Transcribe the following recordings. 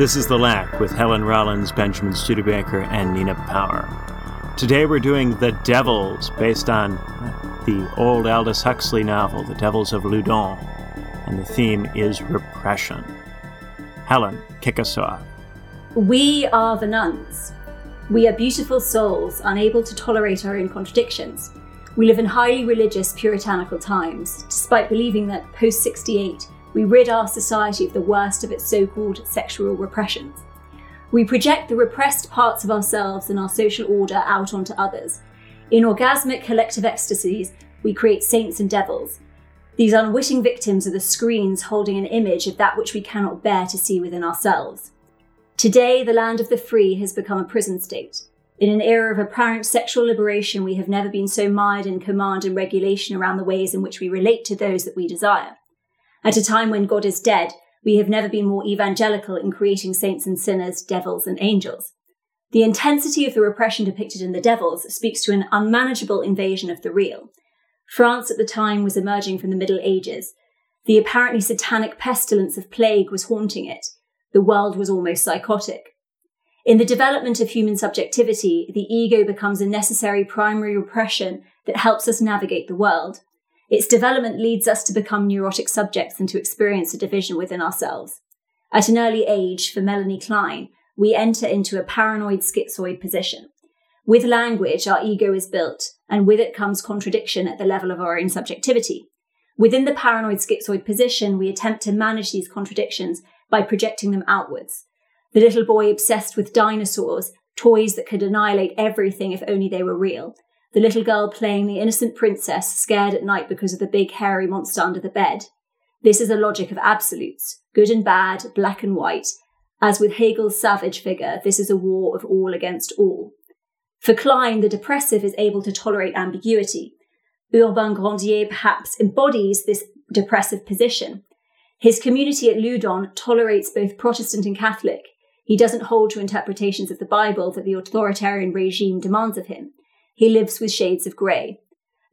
This is The Lack with Helen Rollins, Benjamin Studebaker, and Nina Power. Today we're doing The Devils, based on uh, the old Aldous Huxley novel, The Devils of Loudun, and the theme is repression. Helen, kick us off. We are the nuns. We are beautiful souls, unable to tolerate our own contradictions. We live in highly religious, puritanical times, despite believing that post 68, we rid our society of the worst of its so called sexual repressions. We project the repressed parts of ourselves and our social order out onto others. In orgasmic collective ecstasies, we create saints and devils. These unwitting victims are the screens holding an image of that which we cannot bear to see within ourselves. Today, the land of the free has become a prison state. In an era of apparent sexual liberation, we have never been so mired in command and regulation around the ways in which we relate to those that we desire. At a time when God is dead, we have never been more evangelical in creating saints and sinners, devils and angels. The intensity of the repression depicted in The Devils speaks to an unmanageable invasion of the real. France at the time was emerging from the Middle Ages. The apparently satanic pestilence of plague was haunting it. The world was almost psychotic. In the development of human subjectivity, the ego becomes a necessary primary repression that helps us navigate the world. Its development leads us to become neurotic subjects and to experience a division within ourselves. At an early age, for Melanie Klein, we enter into a paranoid schizoid position. With language, our ego is built, and with it comes contradiction at the level of our own subjectivity. Within the paranoid schizoid position, we attempt to manage these contradictions by projecting them outwards. The little boy obsessed with dinosaurs, toys that could annihilate everything if only they were real, the little girl playing the innocent princess scared at night because of the big hairy monster under the bed. This is a logic of absolutes, good and bad, black and white. As with Hegel's savage figure, this is a war of all against all. For Klein, the depressive is able to tolerate ambiguity. Urbain Grandier perhaps embodies this depressive position. His community at Loudun tolerates both Protestant and Catholic. He doesn't hold to interpretations of the Bible that the authoritarian regime demands of him he lives with shades of grey.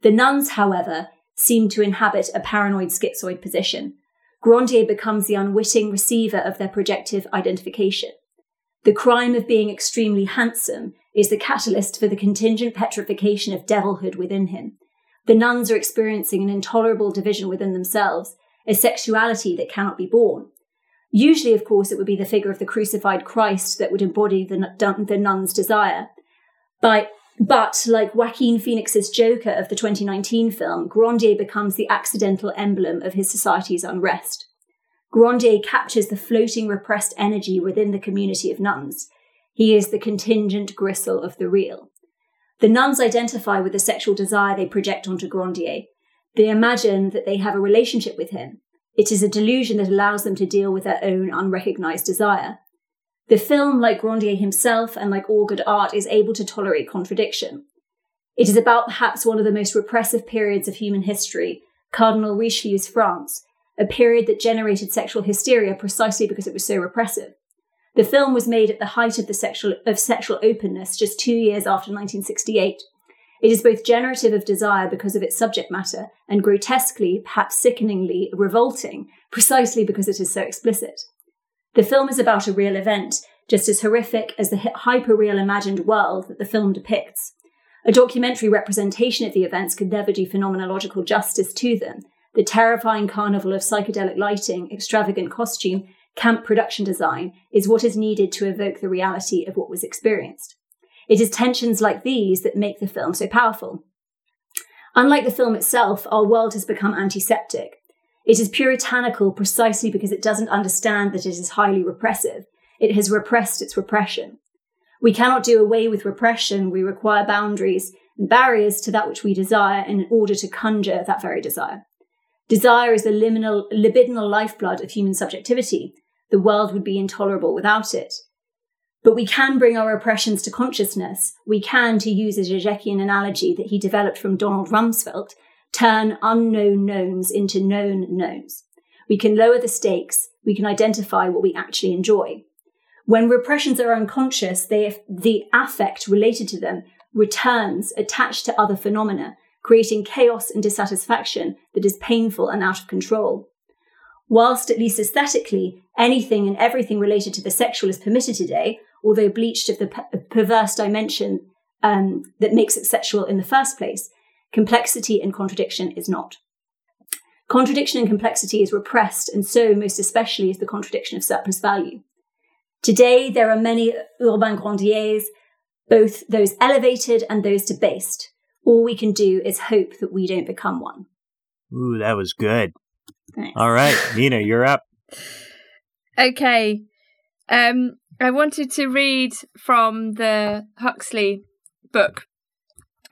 The nuns, however, seem to inhabit a paranoid schizoid position. Grandier becomes the unwitting receiver of their projective identification. The crime of being extremely handsome is the catalyst for the contingent petrification of devilhood within him. The nuns are experiencing an intolerable division within themselves, a sexuality that cannot be borne. Usually, of course, it would be the figure of the crucified Christ that would embody the, the nun's desire. By but like Joaquin Phoenix's Joker of the 2019 film, Grandier becomes the accidental emblem of his society's unrest. Grandier captures the floating repressed energy within the community of nuns. He is the contingent gristle of the real. The nuns identify with the sexual desire they project onto Grandier. They imagine that they have a relationship with him. It is a delusion that allows them to deal with their own unrecognized desire. The film, like Grandier himself and like all good art, is able to tolerate contradiction. It is about perhaps one of the most repressive periods of human history, Cardinal Richelieu's France, a period that generated sexual hysteria precisely because it was so repressive. The film was made at the height of the sexual of sexual openness just 2 years after 1968. It is both generative of desire because of its subject matter and grotesquely, perhaps sickeningly revolting precisely because it is so explicit. The film is about a real event, just as horrific as the hyper-real imagined world that the film depicts. A documentary representation of the events could never do phenomenological justice to them. The terrifying carnival of psychedelic lighting, extravagant costume, camp production design is what is needed to evoke the reality of what was experienced. It is tensions like these that make the film so powerful. Unlike the film itself, our world has become antiseptic. It is puritanical precisely because it doesn't understand that it is highly repressive. It has repressed its repression. We cannot do away with repression. We require boundaries and barriers to that which we desire in order to conjure that very desire. Desire is the liminal, libidinal lifeblood of human subjectivity. The world would be intolerable without it. But we can bring our oppressions to consciousness. We can, to use a Zizekian analogy that he developed from Donald Rumsfeld, turn unknown knowns into known knowns. We can lower the stakes. We can identify what we actually enjoy. When repressions are unconscious, they, the affect related to them returns attached to other phenomena, creating chaos and dissatisfaction that is painful and out of control. Whilst, at least aesthetically, anything and everything related to the sexual is permitted today, although bleached of the perverse dimension um, that makes it sexual in the first place, complexity and contradiction is not. Contradiction and complexity is repressed, and so, most especially, is the contradiction of surplus value. Today, there are many Urbain Grandiers, both those elevated and those debased. All we can do is hope that we don't become one. Ooh, that was good. Thanks. All right, Nina, you're up. Okay. Um, I wanted to read from the Huxley book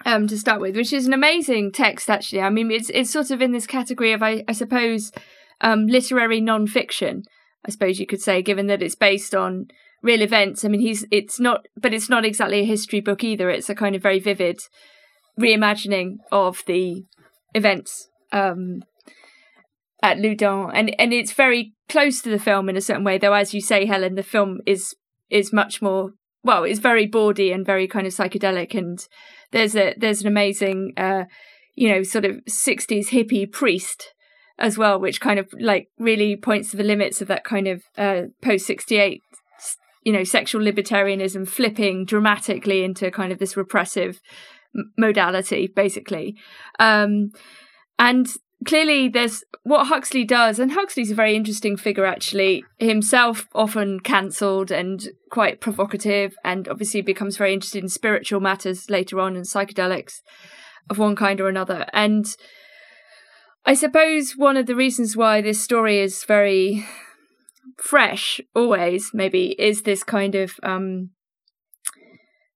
um, to start with, which is an amazing text, actually. I mean, it's it's sort of in this category of, I, I suppose, um, literary non-fiction. I suppose you could say, given that it's based on real events. I mean, he's it's not, but it's not exactly a history book either. It's a kind of very vivid reimagining of the events um, at Loudun, and and it's very close to the film in a certain way. Though, as you say, Helen, the film is is much more well, it's very bawdy and very kind of psychedelic, and there's a there's an amazing, uh, you know, sort of '60s hippie priest as well, which kind of like really points to the limits of that kind of uh, post '68, you know, sexual libertarianism flipping dramatically into kind of this repressive modality, basically. Um, and clearly there's what Huxley does, and Huxley's a very interesting figure actually, himself often cancelled and quite provocative, and obviously becomes very interested in spiritual matters later on and psychedelics of one kind or another. And I suppose one of the reasons why this story is very fresh always maybe is this kind of um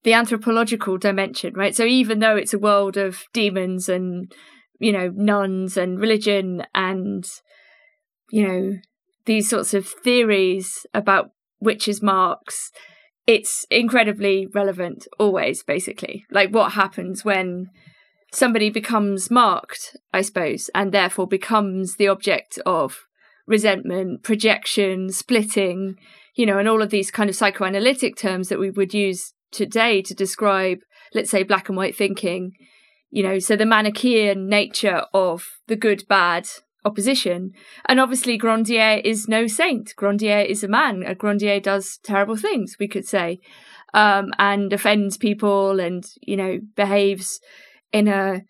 the anthropological dimension right so even though it's a world of demons and you know, nuns and religion and, you know, these sorts of theories about witches' marks, it's incredibly relevant always, basically. Like what happens when somebody becomes marked, I suppose, and therefore becomes the object of resentment, projection, splitting, you know, and all of these kind of psychoanalytic terms that we would use today to describe, let's say, black and white thinking you know, so the Manichaean nature of the good bad opposition. And obviously, Grandier is no saint. Grandier is a man. Grandier does terrible things, we could say, um, and offends people and, you know, behaves in a,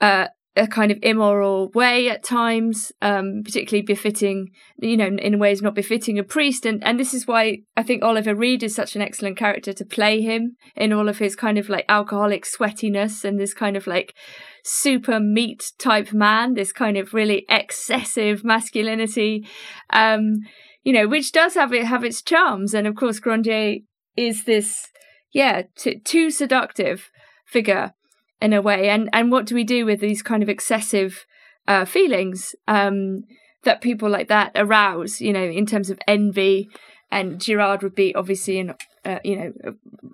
a, a kind of immoral way at times, um, particularly befitting, you know, in ways not befitting a priest. And, and this is why I think Oliver Reed is such an excellent character to play him in all of his kind of like alcoholic sweatiness and this kind of like super meat type man, this kind of really excessive masculinity, um, you know, which does have it have its charms. And of course, Grandier is this, yeah, t- too seductive figure in a way. And and what do we do with these kind of excessive uh, feelings um, that people like that arouse? You know, in terms of envy. And Girard would be obviously an uh, you know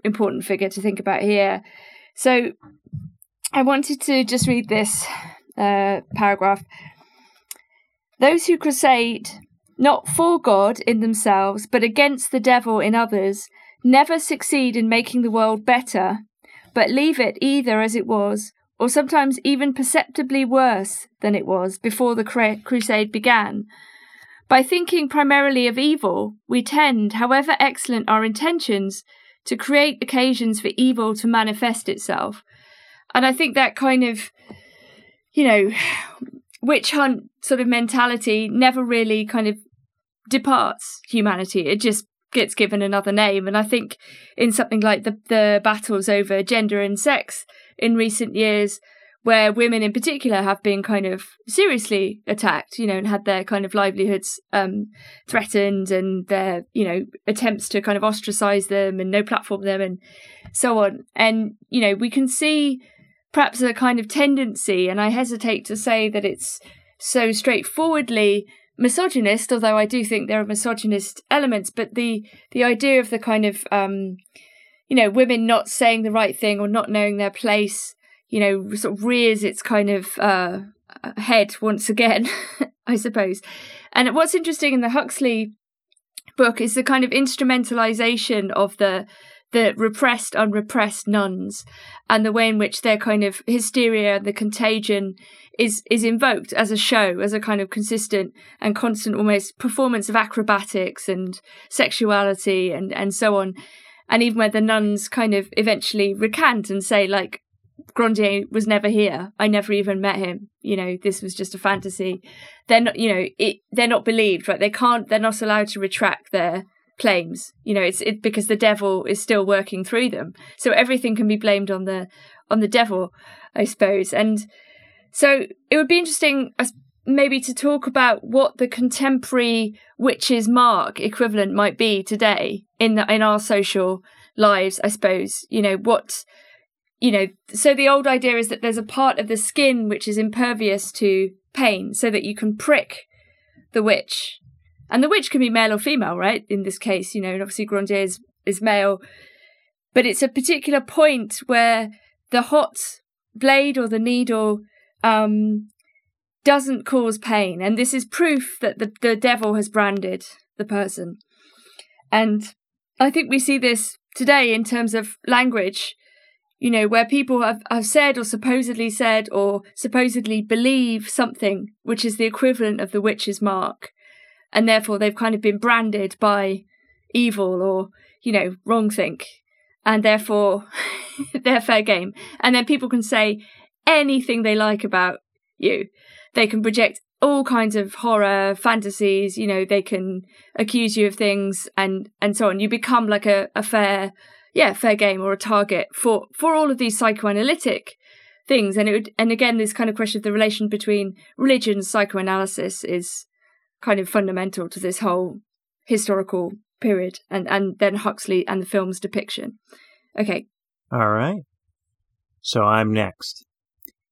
important figure to think about here. So I wanted to just read this uh, paragraph. Those who crusade not for God in themselves, but against the devil in others, never succeed in making the world better, but leave it either as it was, or sometimes even perceptibly worse than it was before the crusade began. By thinking primarily of evil, we tend, however excellent our intentions, to create occasions for evil to manifest itself. And I think that kind of, you know, witch hunt sort of mentality never really kind of departs humanity. It just gets given another name. And I think in something like the, the battles over gender and sex in recent years, where women in particular have been kind of seriously attacked, you know, and had their kind of livelihoods um, threatened and their, you know, attempts to kind of ostracize them and no platform them and so on. And, you know, we can see perhaps a kind of tendency, and I hesitate to say that it's so straightforwardly misogynist, although I do think there are misogynist elements, but the the idea of the kind of um, you know women not saying the right thing or not knowing their place, you know, sort of rears its kind of uh, head once again, I suppose. And what's interesting in the Huxley book is the kind of instrumentalization of the the repressed, unrepressed nuns, and the way in which their kind of hysteria, the contagion, is is invoked as a show, as a kind of consistent and constant, almost performance of acrobatics and sexuality and and so on, and even where the nuns kind of eventually recant and say like. Grandier was never here. I never even met him. You know, this was just a fantasy. They're not, you know, it, they're not believed, right? They can't, they're not allowed to retract their claims. You know, it's it, because the devil is still working through them. So everything can be blamed on the on the devil, I suppose. And so it would be interesting, uh, maybe, to talk about what the contemporary witch's mark equivalent might be today in the, in our social lives. I suppose you know what you know. So the old idea is that there's a part of the skin which is impervious to pain, so that you can prick the witch and the witch can be male or female, right? In this case, you know, and obviously Grandier is, is male. But it's a particular point where the hot blade or the needle um, doesn't cause pain. And this is proof that the, the devil has branded the person. And I think we see this today in terms of language, you know, where people have, have said or supposedly said or supposedly believe something which is the equivalent of the witch's mark and therefore they've kind of been branded by evil or you know wrong think and therefore they're fair game. And then people can say anything they like about you. They can project all kinds of horror fantasies you know they can accuse you of things and and so on. You become like a, a fair yeah fair game or a target for for all of these psychoanalytic things. And it would and again this kind of question of the relation between religion and psychoanalysis is kind of fundamental to this whole historical period and, and then Huxley and the film's depiction. Okay. All right. So I'm next.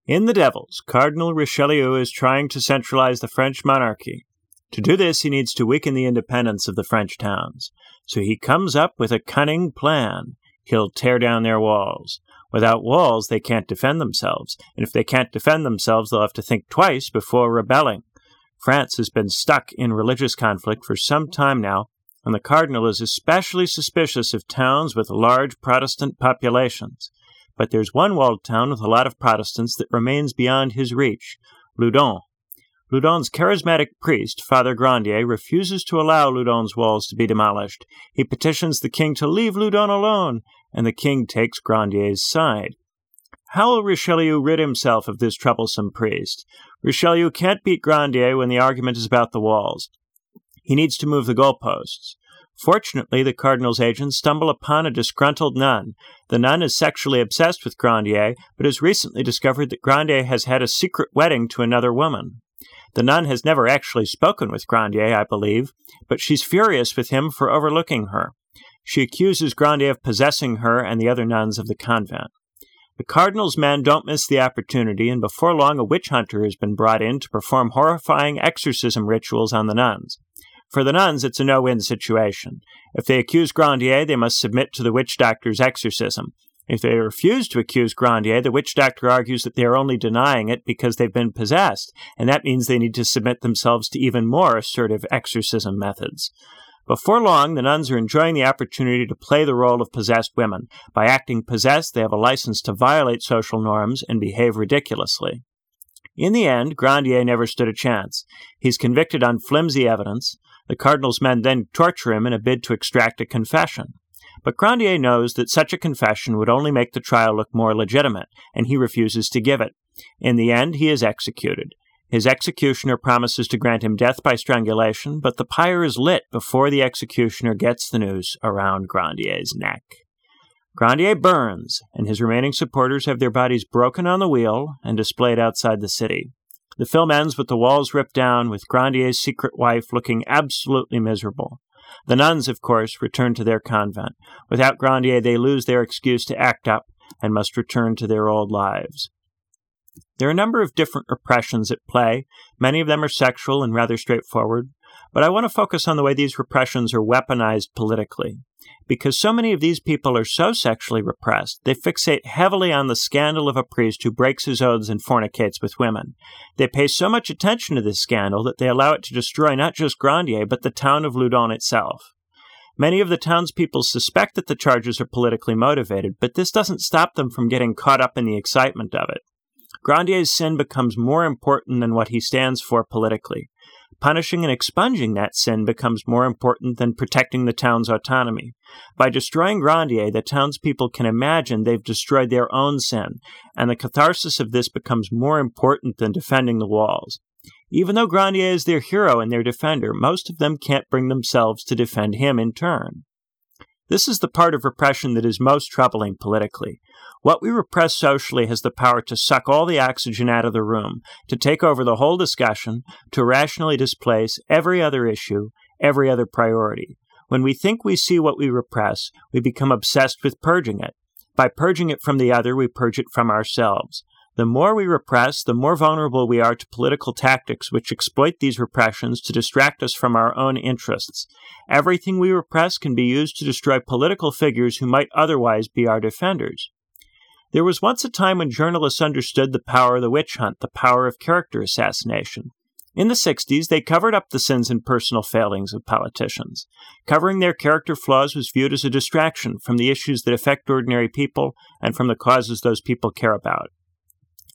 In The Devils, Cardinal Richelieu is trying to centralize the French monarchy. To do this, he needs to weaken the independence of the French towns. So he comes up with a cunning plan. He'll tear down their walls. Without walls, they can't defend themselves, and if they can't defend themselves, they'll have to think twice before rebelling. France has been stuck in religious conflict for some time now, and the cardinal is especially suspicious of towns with large Protestant populations. But there's one walled town with a lot of Protestants that remains beyond his reach Loudun. Loudun's charismatic priest, Father Grandier, refuses to allow Loudun's walls to be demolished. He petitions the king to leave Loudun alone, and the king takes Grandier's side. How will Richelieu rid himself of this troublesome priest? Richelieu can't beat Grandier when the argument is about the walls. He needs to move the goalposts. Fortunately, the cardinal's agents stumble upon a disgruntled nun. The nun is sexually obsessed with Grandier, but has recently discovered that Grandier has had a secret wedding to another woman. The nun has never actually spoken with Grandier, I believe, but she's furious with him for overlooking her. She accuses Grandier of possessing her and the other nuns of the convent. The cardinal's men don't miss the opportunity, and before long a witch hunter has been brought in to perform horrifying exorcism rituals on the nuns. For the nuns, it's a no win situation. If they accuse Grandier, they must submit to the witch doctor's exorcism. If they refuse to accuse Grandier, the witch doctor argues that they are only denying it because they've been possessed, and that means they need to submit themselves to even more assertive exorcism methods. Before long, the nuns are enjoying the opportunity to play the role of possessed women. By acting possessed, they have a license to violate social norms and behave ridiculously. In the end, Grandier never stood a chance. He's convicted on flimsy evidence. The cardinal's men then torture him in a bid to extract a confession. But Grandier knows that such a confession would only make the trial look more legitimate, and he refuses to give it. In the end, he is executed. His executioner promises to grant him death by strangulation, but the pyre is lit before the executioner gets the noose around Grandier's neck. Grandier burns, and his remaining supporters have their bodies broken on the wheel and displayed outside the city. The film ends with the walls ripped down, with Grandier's secret wife looking absolutely miserable. The nuns, of course, return to their convent. Without Grandier, they lose their excuse to act up and must return to their old lives. There are a number of different repressions at play. Many of them are sexual and rather straightforward, but I want to focus on the way these repressions are weaponized politically. Because so many of these people are so sexually repressed, they fixate heavily on the scandal of a priest who breaks his oaths and fornicates with women. They pay so much attention to this scandal that they allow it to destroy not just Grandier, but the town of Loudun itself. Many of the townspeople suspect that the charges are politically motivated, but this doesn't stop them from getting caught up in the excitement of it. Grandier's sin becomes more important than what he stands for politically. Punishing and expunging that sin becomes more important than protecting the town's autonomy. By destroying Grandier, the townspeople can imagine they've destroyed their own sin, and the catharsis of this becomes more important than defending the walls. Even though Grandier is their hero and their defender, most of them can't bring themselves to defend him in turn. This is the part of repression that is most troubling politically. What we repress socially has the power to suck all the oxygen out of the room, to take over the whole discussion, to rationally displace every other issue, every other priority. When we think we see what we repress, we become obsessed with purging it. By purging it from the other, we purge it from ourselves. The more we repress, the more vulnerable we are to political tactics which exploit these repressions to distract us from our own interests. Everything we repress can be used to destroy political figures who might otherwise be our defenders. There was once a time when journalists understood the power of the witch hunt, the power of character assassination. In the 60s, they covered up the sins and personal failings of politicians. Covering their character flaws was viewed as a distraction from the issues that affect ordinary people and from the causes those people care about.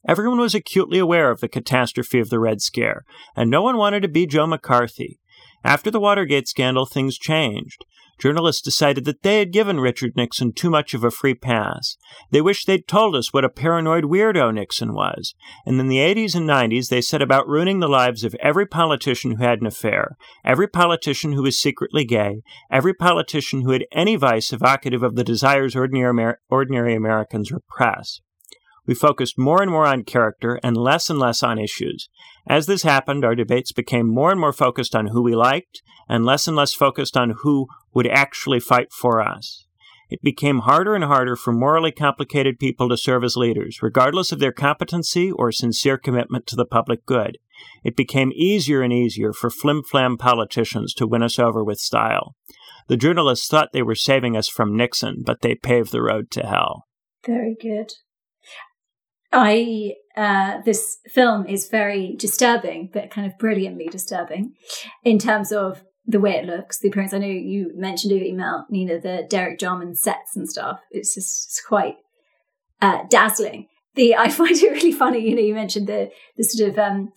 Everyone was acutely aware of the catastrophe of the Red Scare, and no one wanted to be Joe McCarthy. After the Watergate scandal, things changed. Journalists decided that they had given Richard Nixon too much of a free pass. They wished they'd told us what a paranoid weirdo Nixon was. And in the 80s and 90s, they set about ruining the lives of every politician who had an affair, every politician who was secretly gay, every politician who had any vice evocative of the desires ordinary, Amer- ordinary Americans repress. We focused more and more on character and less and less on issues. As this happened, our debates became more and more focused on who we liked and less and less focused on who would actually fight for us. It became harder and harder for morally complicated people to serve as leaders, regardless of their competency or sincere commitment to the public good. It became easier and easier for flim-flam politicians to win us over with style. The journalists thought they were saving us from Nixon, but they paved the road to hell. Very good. I uh, this film is very disturbing, but kind of brilliantly disturbing in terms of the way it looks, the appearance. I know you mentioned over email, Nina, the Derek Jarman sets and stuff. It's just it's quite uh, dazzling. The I find it really funny. You know, you mentioned the the sort of um,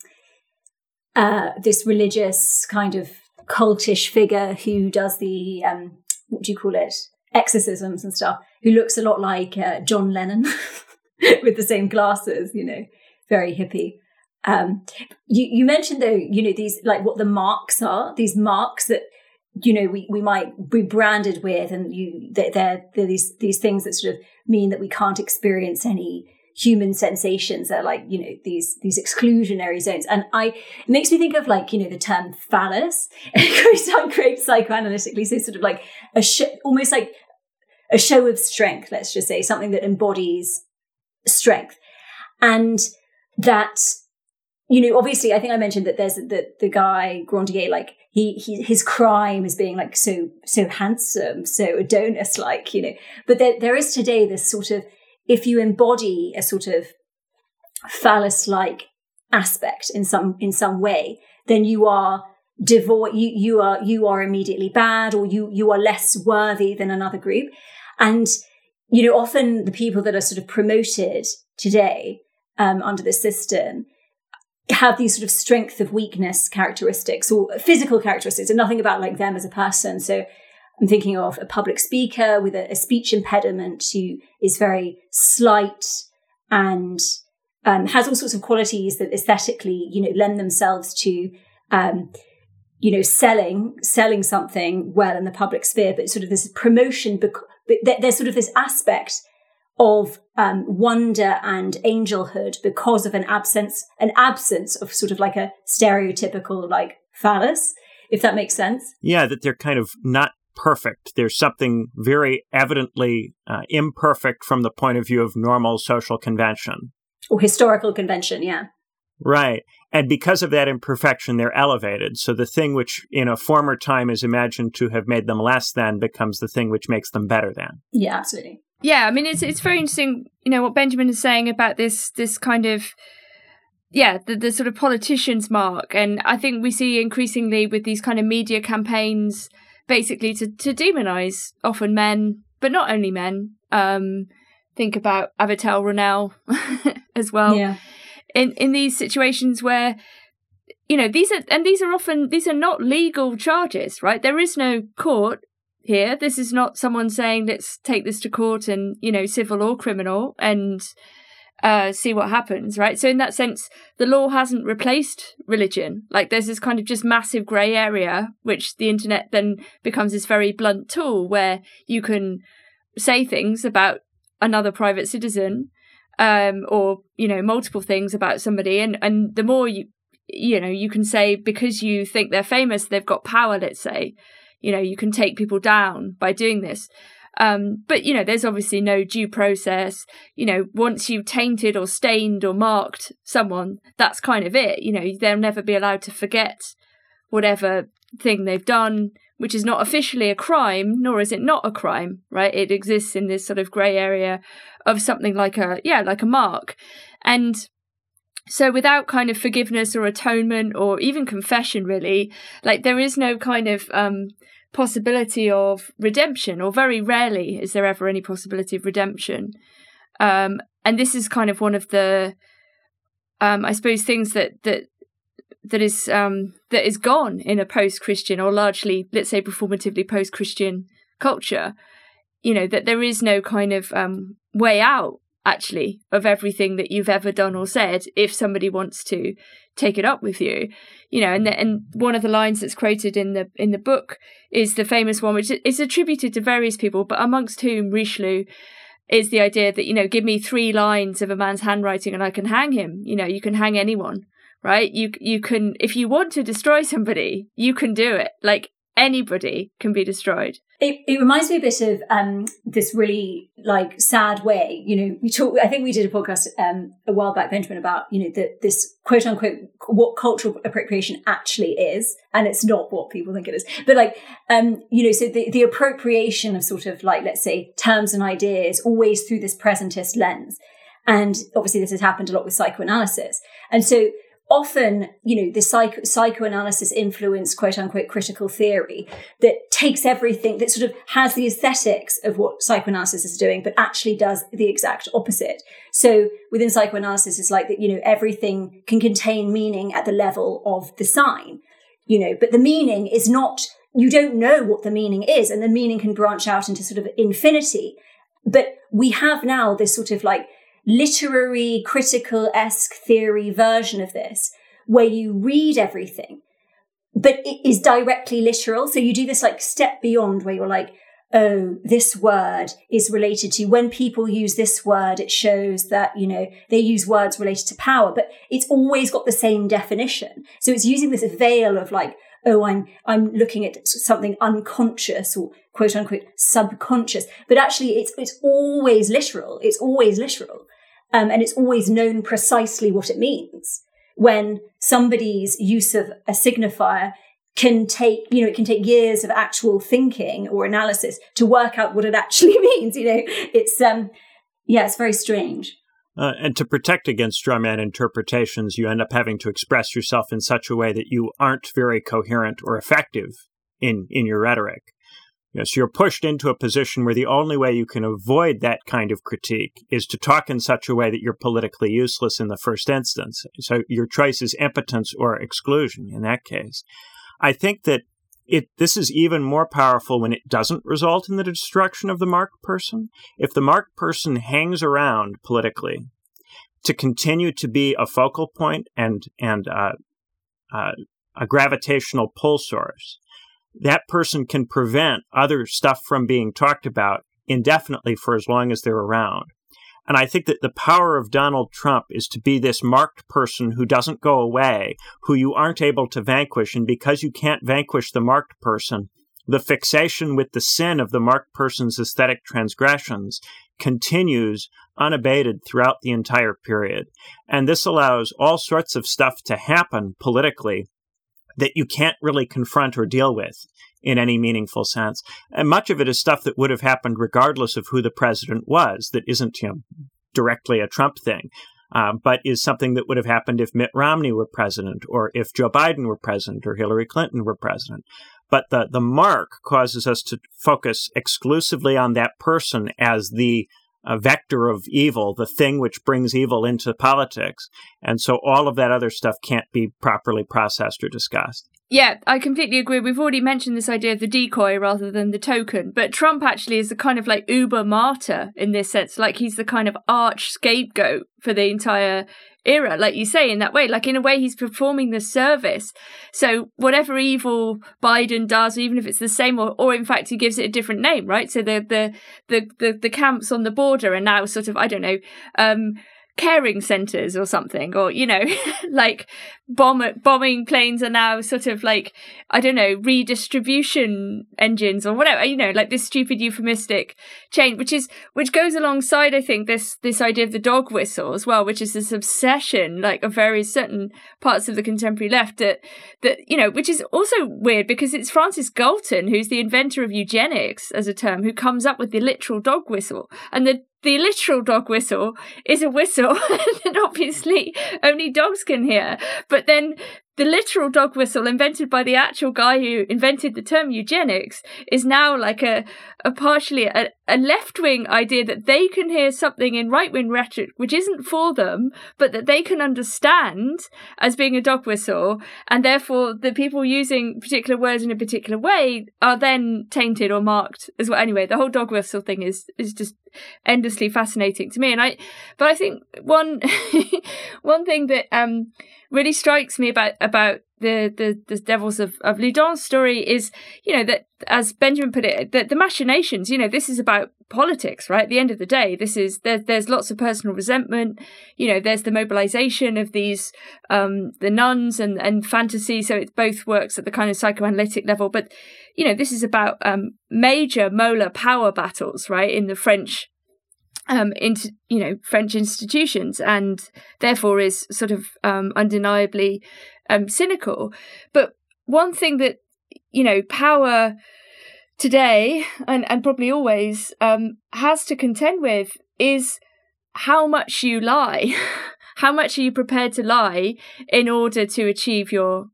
uh, this religious kind of cultish figure who does the um, what do you call it exorcisms and stuff, who looks a lot like uh, John Lennon. with the same glasses, you know, very hippie. Um, you, you mentioned though, you know, these like what the marks are, these marks that you know we, we might be branded with, and you they're, they're, these these things that sort of mean that we can't experience any human sensations. They're like you know these these exclusionary zones. And i it makes me think of like you know the term phallus. It goes great psychoanalytically. So sort of like a sh- almost like a show of strength let's just say something that embodies strength. And that, you know, obviously, I think I mentioned that there's the, the guy, Grandier, like, he, he, his crime is being like so, so handsome, so Adonis like, you know, but there, there is today this sort of, if you embody a sort of phallus like aspect in some, in some way, then you are devoid, you, you are, you are immediately bad or you, you are less worthy than another group. And you know, often the people that are sort of promoted today um, under the system have these sort of strength of weakness characteristics or physical characteristics and nothing about like them as a person. So I'm thinking of a public speaker with a, a speech impediment who is very slight and um, has all sorts of qualities that aesthetically, you know, lend themselves to, um, you know, selling selling something well in the public sphere, but sort of this promotion bec- but there's sort of this aspect of um, wonder and angelhood because of an absence, an absence of sort of like a stereotypical like phallus, if that makes sense. Yeah, that they're kind of not perfect. There's something very evidently uh, imperfect from the point of view of normal social convention or historical convention. Yeah. Right. And because of that imperfection, they're elevated. So the thing which in a former time is imagined to have made them less than becomes the thing which makes them better than. Yeah, absolutely. Yeah, I mean it's it's very interesting, you know, what Benjamin is saying about this this kind of yeah, the, the sort of politician's mark. And I think we see increasingly with these kind of media campaigns basically to, to demonize often men, but not only men. Um, think about Avital Ronell as well. Yeah. In in these situations where you know these are and these are often these are not legal charges, right? There is no court here. This is not someone saying let's take this to court and you know civil or criminal and uh, see what happens, right? So in that sense, the law hasn't replaced religion. Like there's this kind of just massive grey area, which the internet then becomes this very blunt tool where you can say things about another private citizen, um, or you know multiple things about somebody, and and the more you you know you can say because you think they're famous, they've got power. Let's say, you know, you can take people down by doing this. Um, but you know, there's obviously no due process. You know, once you've tainted or stained or marked someone, that's kind of it. You know, they'll never be allowed to forget whatever thing they've done, which is not officially a crime, nor is it not a crime, right? It exists in this sort of grey area of something like a yeah, like a mark. And so without kind of forgiveness or atonement or even confession really, like there is no kind of um possibility of redemption, or very rarely is there ever any possibility of redemption. Um, and this is kind of one of the, um, I suppose, things that that that is um, that is gone in a post-Christian or largely, let's say, performatively post-Christian culture. You know that there is no kind of um, way out actually of everything that you've ever done or said if somebody wants to take it up with you. You know and the, and one of the lines that's quoted in the in the book is the famous one which is attributed to various people but amongst whom Richelieu is the idea that you know give me three lines of a man's handwriting and I can hang him. You know you can hang anyone right you you can if you want to destroy somebody you can do it like anybody can be destroyed it, it reminds me a bit of um, this really like sad way. You know, we talk. I think we did a podcast um, a while back, Benjamin, about you know the, this quote unquote what cultural appropriation actually is, and it's not what people think it is. But like, um, you know, so the the appropriation of sort of like let's say terms and ideas always through this presentist lens, and obviously this has happened a lot with psychoanalysis, and so often, you know, the psych- psychoanalysis influenced quote unquote critical theory that takes everything that sort of has the aesthetics of what psychoanalysis is doing, but actually does the exact opposite. So within psychoanalysis, it's like that, you know, everything can contain meaning at the level of the sign, you know, but the meaning is not, you don't know what the meaning is, and the meaning can branch out into sort of infinity. But we have now this sort of like literary critical esque theory version of this where you read everything, but it is directly literal. So you do this like step beyond where you're like, oh, this word is related to when people use this word, it shows that, you know, they use words related to power, but it's always got the same definition. So it's using this veil of like, oh, I'm, I'm looking at something unconscious or quote unquote subconscious, but actually it's, it's always literal. It's always literal. Um, and it's always known precisely what it means when somebody's use of a signifier can take, you know, it can take years of actual thinking or analysis to work out what it actually means. You know, it's, um, yeah, it's very strange. Uh, and to protect against strawman interpretations, you end up having to express yourself in such a way that you aren't very coherent or effective in, in your rhetoric. You know, so you're pushed into a position where the only way you can avoid that kind of critique is to talk in such a way that you're politically useless in the first instance. So your choice is impotence or exclusion in that case. I think that it this is even more powerful when it doesn't result in the destruction of the marked person. If the marked person hangs around politically to continue to be a focal point and and uh, uh, a gravitational pull source, that person can prevent other stuff from being talked about indefinitely for as long as they're around. And I think that the power of Donald Trump is to be this marked person who doesn't go away, who you aren't able to vanquish. And because you can't vanquish the marked person, the fixation with the sin of the marked person's aesthetic transgressions continues unabated throughout the entire period. And this allows all sorts of stuff to happen politically that you can't really confront or deal with in any meaningful sense. And much of it is stuff that would have happened regardless of who the president was, that isn't you know, directly a Trump thing. Uh, but is something that would have happened if Mitt Romney were president, or if Joe Biden were president, or Hillary Clinton were president. but the, the mark causes us to focus exclusively on that person as the uh, vector of evil, the thing which brings evil into politics. And so all of that other stuff can't be properly processed or discussed. Yeah, I completely agree. We've already mentioned this idea of the decoy rather than the token, but Trump actually is the kind of like uber martyr in this sense. Like he's the kind of arch scapegoat for the entire era, like you say, in that way. Like in a way, he's performing the service. So whatever evil Biden does, even if it's the same, or, or in fact he gives it a different name, right? So the the the the, the camps on the border are now sort of I don't know. um caring centers or something or you know like bomb bombing planes are now sort of like i don't know redistribution engines or whatever you know like this stupid euphemistic change which is which goes alongside i think this this idea of the dog whistle as well which is this obsession like of various certain parts of the contemporary left that that you know which is also weird because it's francis galton who's the inventor of eugenics as a term who comes up with the literal dog whistle. And the the literal dog whistle is a whistle that obviously only dogs can hear. But then the literal dog whistle invented by the actual guy who invented the term eugenics is now like a, a partially a, a left-wing idea that they can hear something in right-wing rhetoric which isn't for them but that they can understand as being a dog whistle and therefore the people using particular words in a particular way are then tainted or marked as well. Anyway the whole dog whistle thing is is just endlessly fascinating to me and i but i think one one thing that um really strikes me about about the the, the devils of, of Loudun's story is, you know, that as Benjamin put it, that the machinations, you know, this is about politics, right? At the end of the day, this is there, there's lots of personal resentment, you know, there's the mobilization of these um the nuns and and fantasy, so it both works at the kind of psychoanalytic level, but you know, this is about um major molar power battles, right, in the French um, into you know French institutions, and therefore is sort of um, undeniably um, cynical. But one thing that you know power today and and probably always um, has to contend with is how much you lie. how much are you prepared to lie in order to achieve your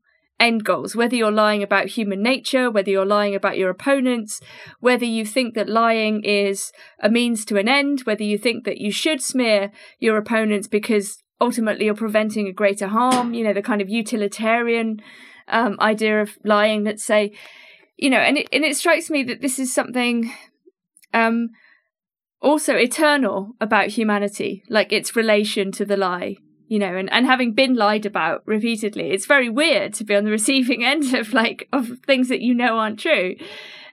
end goals, whether you're lying about human nature, whether you're lying about your opponents, whether you think that lying is a means to an end, whether you think that you should smear your opponents because ultimately you're preventing a greater harm, you know, the kind of utilitarian um, idea of lying, let's say, you know, and it, and it strikes me that this is something um, also eternal about humanity, like its relation to the lie you know, and, and having been lied about repeatedly, it's very weird to be on the receiving end of like of things that you know aren't true.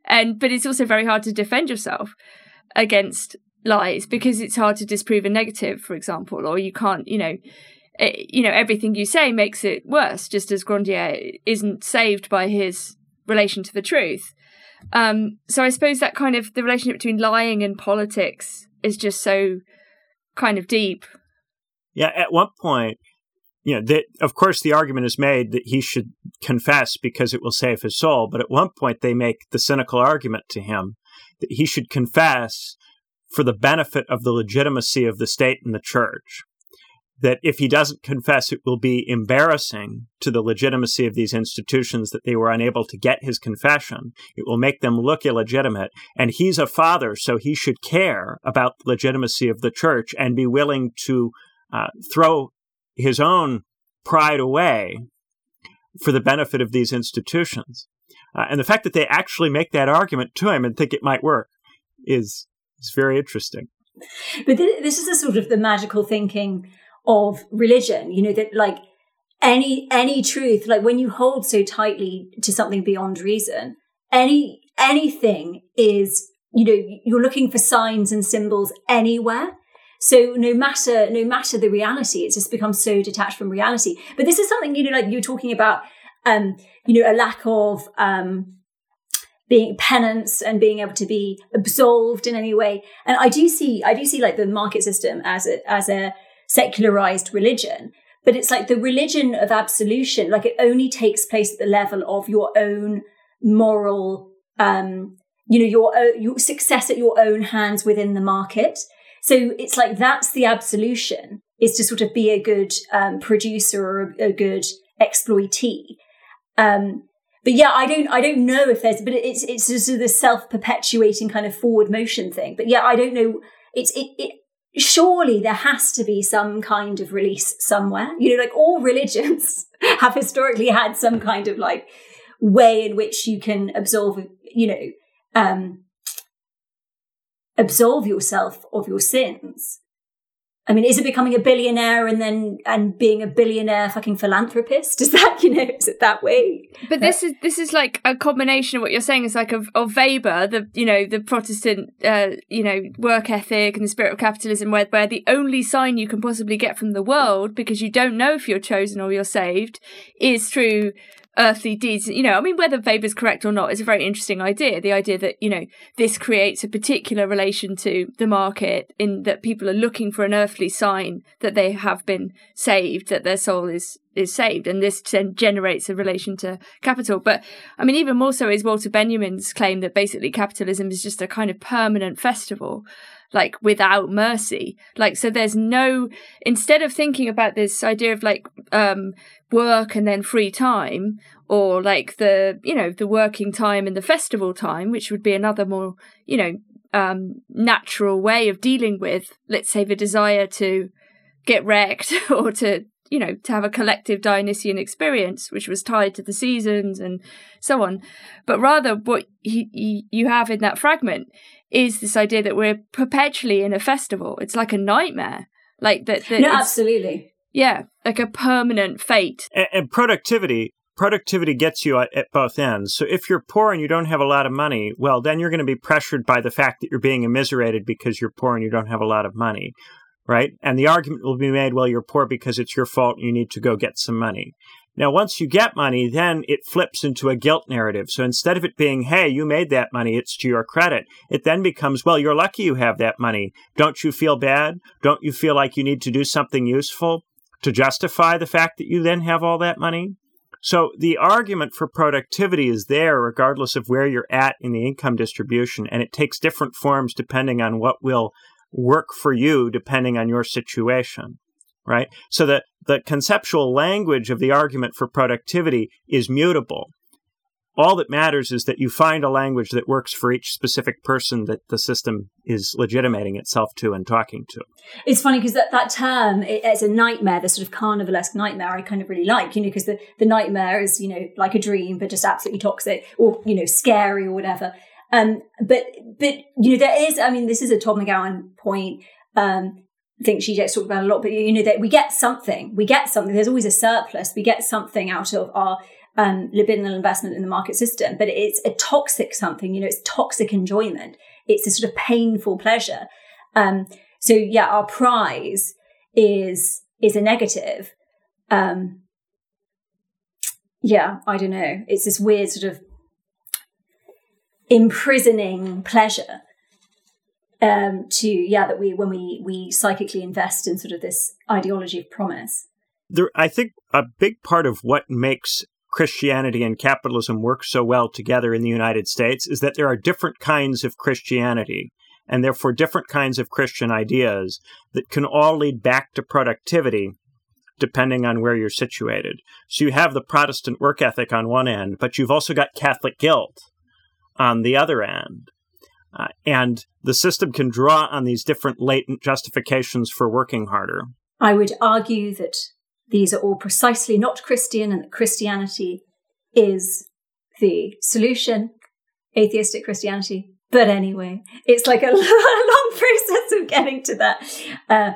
And but it's also very hard to defend yourself against lies because it's hard to disprove a negative, for example, or you can't, you know, it, eh, you know, everything you say makes it worse, just as Grandier isn't saved by his relation to the truth. Um, so I suppose that kind of the relationship between lying and politics is just so kind of deep yeah, at one point, you know, that of course the argument is made that he should confess because it will save his soul. But at one point, they make the cynical argument to him that he should confess for the benefit of the legitimacy of the state and the church. That if he doesn't confess, it will be embarrassing to the legitimacy of these institutions that they were unable to get his confession. It will make them look illegitimate. And he's a father, so he should care about the legitimacy of the church and be willing to uh, throw his own pride away for the benefit of these institutions. Uh, and the fact that they actually make that argument to him and think it might work is, is very interesting. But th- this is sort of the magical thinking of religion, you know, that like any any truth, like when you hold so tightly to something beyond reason, any anything is, you know, you're looking for signs and symbols anywhere. So no matter no matter the reality, it's just become so detached from reality. But this is something you know, like you're talking about, um, you know, a lack of um, being penance and being able to be absolved in any way. And I do see, I do see like the market system as a as a secularized religion. But it's like the religion of absolution, like it only takes place at the level of your own moral, um, you know, your, your success at your own hands within the market. So it's like that's the absolution is to sort of be a good um, producer or a, a good exploitee. Um, but yeah, I don't, I don't know if there's, but it's, it's just the self-perpetuating kind of forward motion thing. But yeah, I don't know. It's, it, it, surely there has to be some kind of release somewhere. You know, like all religions have historically had some kind of like way in which you can absolve, you know, um, absolve yourself of your sins. I mean, is it becoming a billionaire and then and being a billionaire fucking philanthropist? Is that you know is it that way? But this is this is like a combination of what you're saying is like of, of Weber, the you know the Protestant uh, you know work ethic and the spirit of capitalism, where where the only sign you can possibly get from the world because you don't know if you're chosen or you're saved is through earthly deeds. You know, I mean, whether Weber's correct or not is a very interesting idea. The idea that, you know, this creates a particular relation to the market in that people are looking for an earthly sign that they have been saved, that their soul is is saved and this then generates a relation to capital but i mean even more so is walter benjamin's claim that basically capitalism is just a kind of permanent festival like without mercy like so there's no instead of thinking about this idea of like um work and then free time or like the you know the working time and the festival time which would be another more you know um natural way of dealing with let's say the desire to get wrecked or to you know to have a collective dionysian experience which was tied to the seasons and so on. But rather what he, he, you have in that fragment is this idea that we're perpetually in a festival. It's like a nightmare. Like that, that no absolutely yeah, like a permanent fate. And, and productivity, productivity gets you at, at, both ends. So if you're poor and you don't have a lot of money, well, then you're going to be pressured by the fact that you're being immiserated because you're poor and you don't have a lot of money, right? And the argument will be made, well, you're poor because it's your fault. And you need to go get some money. Now, once you get money, then it flips into a guilt narrative. So instead of it being, hey, you made that money, it's to your credit, it then becomes, well, you're lucky you have that money. Don't you feel bad? Don't you feel like you need to do something useful? To justify the fact that you then have all that money. So the argument for productivity is there regardless of where you're at in the income distribution, and it takes different forms depending on what will work for you depending on your situation. Right? So the, the conceptual language of the argument for productivity is mutable all that matters is that you find a language that works for each specific person that the system is legitimating itself to and talking to. It's funny because that, that term, it, it's a nightmare, the sort of carnivalesque nightmare, I kind of really like, you know, because the, the nightmare is, you know, like a dream, but just absolutely toxic or, you know, scary or whatever. Um, but, but, you know, there is, I mean, this is a Todd McGowan point. Um, I think she gets talked about a lot, but you know, that we get something, we get something. There's always a surplus. We get something out of our um, libidinal investment in the market system, but it's a toxic something, you know, it's toxic enjoyment. It's a sort of painful pleasure. Um, so yeah, our prize is, is a negative. Um, yeah, I don't know. It's this weird sort of imprisoning pleasure um, to yeah that we when we we psychically invest in sort of this ideology of promise. There, I think a big part of what makes Christianity and capitalism work so well together in the United States is that there are different kinds of Christianity and therefore different kinds of Christian ideas that can all lead back to productivity depending on where you're situated. So you have the Protestant work ethic on one end, but you've also got Catholic guilt on the other end. Uh, and the system can draw on these different latent justifications for working harder. I would argue that these are all precisely not Christian and that Christianity is the solution, atheistic Christianity. But anyway, it's like a long process of getting to that. Uh,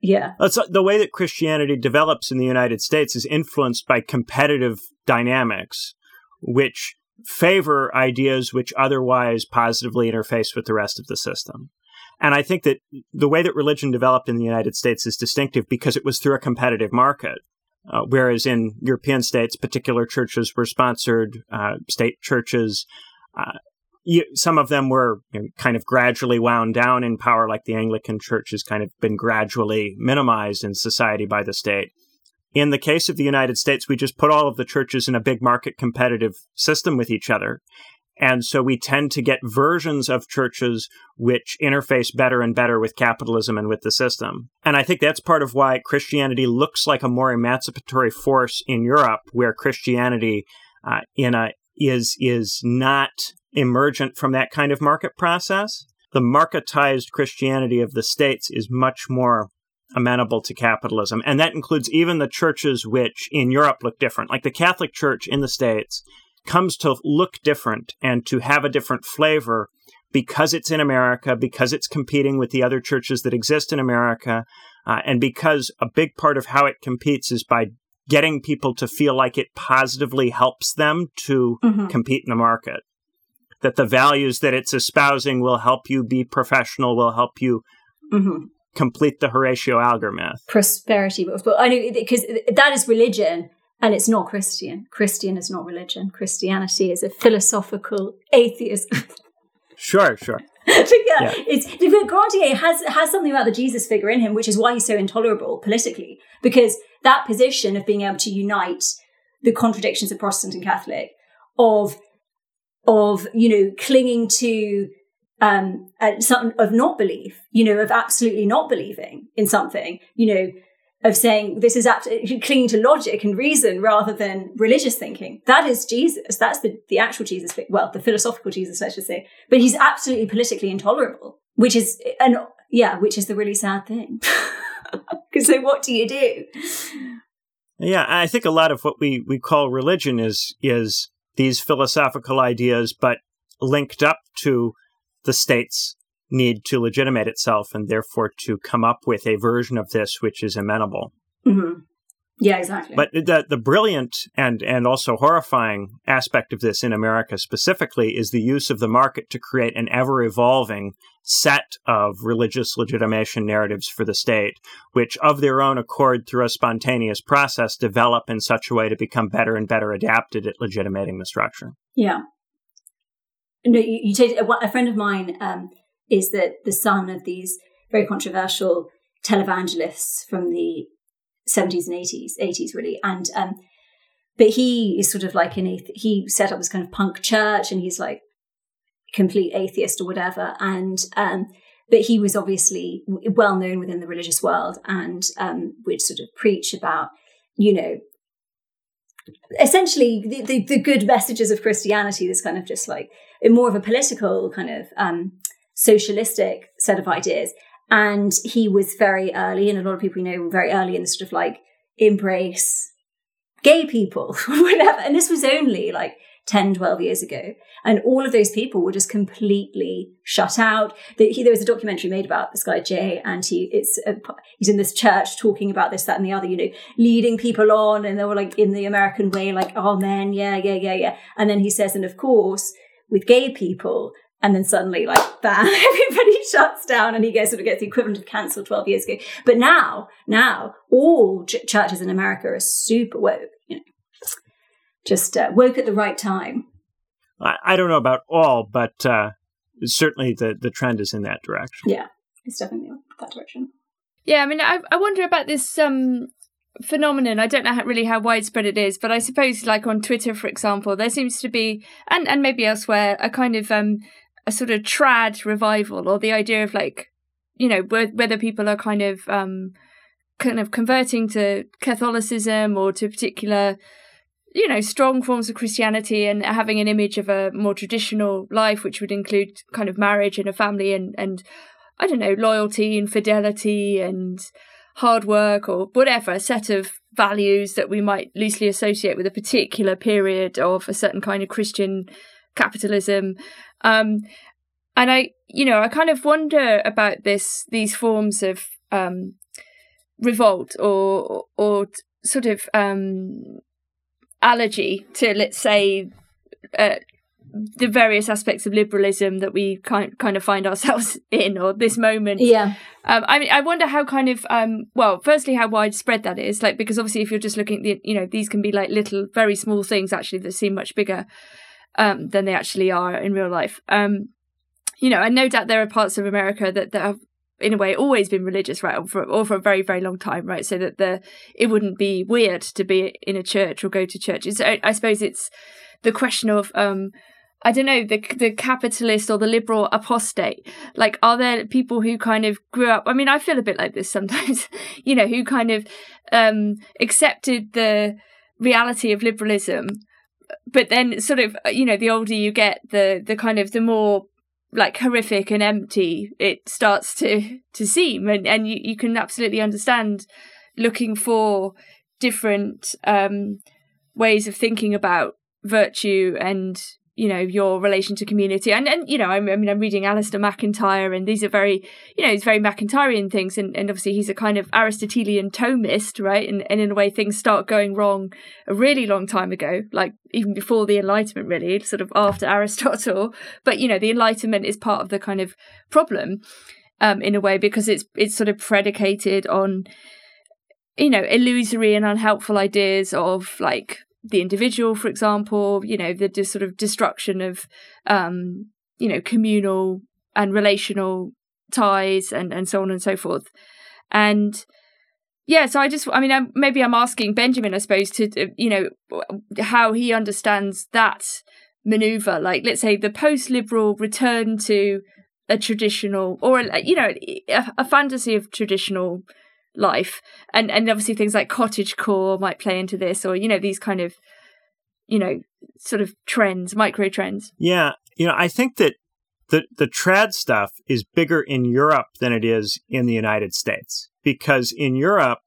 yeah. That's the way that Christianity develops in the United States is influenced by competitive dynamics, which favor ideas which otherwise positively interface with the rest of the system. And I think that the way that religion developed in the United States is distinctive because it was through a competitive market. Uh, whereas in European states, particular churches were sponsored, uh, state churches, uh, you, some of them were you know, kind of gradually wound down in power, like the Anglican Church has kind of been gradually minimized in society by the state. In the case of the United States, we just put all of the churches in a big market competitive system with each other. And so we tend to get versions of churches which interface better and better with capitalism and with the system. And I think that's part of why Christianity looks like a more emancipatory force in Europe, where Christianity uh, in a is is not emergent from that kind of market process. The marketized Christianity of the states is much more amenable to capitalism, and that includes even the churches which in Europe look different. Like the Catholic Church in the states comes to look different and to have a different flavor because it's in America, because it's competing with the other churches that exist in America, uh, and because a big part of how it competes is by getting people to feel like it positively helps them to mm-hmm. compete in the market. That the values that it's espousing will help you be professional, will help you mm-hmm. complete the Horatio Alger myth. Prosperity, but I know because that is religion and it's not Christian. Christian is not religion. Christianity is a philosophical atheism. Sure, sure. yeah, yeah, it's Grandier has has something about the Jesus figure in him, which is why he's so intolerable politically. Because that position of being able to unite the contradictions of Protestant and Catholic, of of you know clinging to um uh, something of not belief, you know, of absolutely not believing in something, you know, of saying this is absolutely clinging to logic and reason rather than religious thinking. That is Jesus. That's the, the actual Jesus, well, the philosophical Jesus, let's just say. But he's absolutely politically intolerable, which is, and yeah, which is the really sad thing. Because so what do you do? Yeah, I think a lot of what we, we call religion is is these philosophical ideas, but linked up to the state's need to legitimate itself and therefore to come up with a version of this which is amenable. Mm-hmm. Yeah, exactly. But the the brilliant and and also horrifying aspect of this in America specifically is the use of the market to create an ever evolving set of religious legitimation narratives for the state, which of their own accord through a spontaneous process develop in such a way to become better and better adapted at legitimating the structure. Yeah. No, you, you take a, friend of mine um, is that the son of these very controversial televangelists from the 70s and 80s, 80s really. And, um, but he is sort of like an, he set up this kind of punk church and he's like complete atheist or whatever. And, um, but he was obviously well known within the religious world and, um, would sort of preach about, you know, essentially the, the, the, good messages of Christianity, this kind of just like more of a political kind of, um, socialistic set of ideas. And he was very early, and a lot of people you know very early in the sort of like embrace gay people, whatever. And this was only like 10, 12 years ago. And all of those people were just completely shut out. There was a documentary made about this guy, Jay, and he, it's, a, he's in this church talking about this, that, and the other, you know, leading people on. And they were like in the American way, like, oh man, yeah, yeah, yeah, yeah. And then he says, and of course, with gay people, and then suddenly, like, bam, everybody shuts down and he gets sort of gets the equivalent of cancelled 12 years ago. But now, now, all ch- churches in America are super woke, you know, just uh, woke at the right time. I, I don't know about all, but uh, certainly the, the trend is in that direction. Yeah, it's definitely that direction. Yeah, I mean, I, I wonder about this um, phenomenon. I don't know how, really how widespread it is, but I suppose, like on Twitter, for example, there seems to be, and and maybe elsewhere, a kind of um, a sort of trad revival or the idea of like you know whether people are kind of um kind of converting to catholicism or to particular you know strong forms of christianity and having an image of a more traditional life which would include kind of marriage and a family and and i don't know loyalty and fidelity and hard work or whatever a set of values that we might loosely associate with a particular period of a certain kind of christian capitalism um, and I, you know, I kind of wonder about this, these forms of um, revolt or or sort of um, allergy to, let's say, uh, the various aspects of liberalism that we kind kind of find ourselves in, or this moment. Yeah. Um, I mean, I wonder how kind of um, well, firstly, how widespread that is. Like, because obviously, if you're just looking at the, you know, these can be like little, very small things actually that seem much bigger um, than they actually are in real life. Um, you know, and no doubt there are parts of America that, that have in a way always been religious right or for, or for a very very long time right so that the it wouldn't be weird to be in a church or go to churches I, I suppose it's the question of um I don't know the the capitalist or the liberal apostate. Like, are there people who kind of grew up? I mean, I feel a bit like this sometimes. you know, who kind of um, accepted the reality of liberalism but then sort of you know the older you get, the the kind of the more like horrific and empty it starts to to seem, and and you you can absolutely understand looking for different um ways of thinking about virtue and you know your relation to community. And and you know I mean I'm reading Alasdair MacIntyre and these are very you know it's very MacIntyrean things and, and obviously he's a kind of Aristotelian Thomist right? And, and in a way things start going wrong a really long time ago like even before the Enlightenment really sort of after Aristotle. But you know the Enlightenment is part of the kind of problem um in a way because it's it's sort of predicated on you know illusory and unhelpful ideas of like the individual, for example, you know, the sort of destruction of, um, you know, communal and relational ties and, and so on and so forth. And yeah, so I just, I mean, I'm, maybe I'm asking Benjamin, I suppose, to, you know, how he understands that maneuver. Like, let's say the post liberal return to a traditional or, you know, a, a fantasy of traditional life. And and obviously things like cottage core might play into this or you know these kind of you know sort of trends micro trends. Yeah. You know i think that the the trad stuff is bigger in europe than it is in the united states because in europe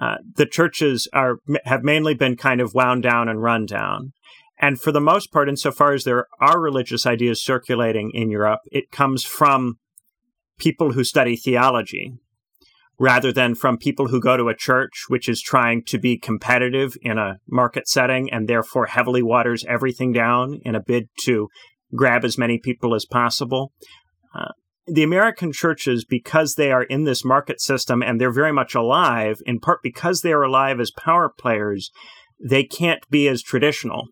uh, the churches are have mainly been kind of wound down and run down. And for the most part insofar as there are religious ideas circulating in europe it comes from people who study theology rather than from people who go to a church which is trying to be competitive in a market setting and therefore heavily waters everything down in a bid to grab as many people as possible. Uh, the American churches, because they are in this market system and they're very much alive, in part because they are alive as power players, they can't be as traditional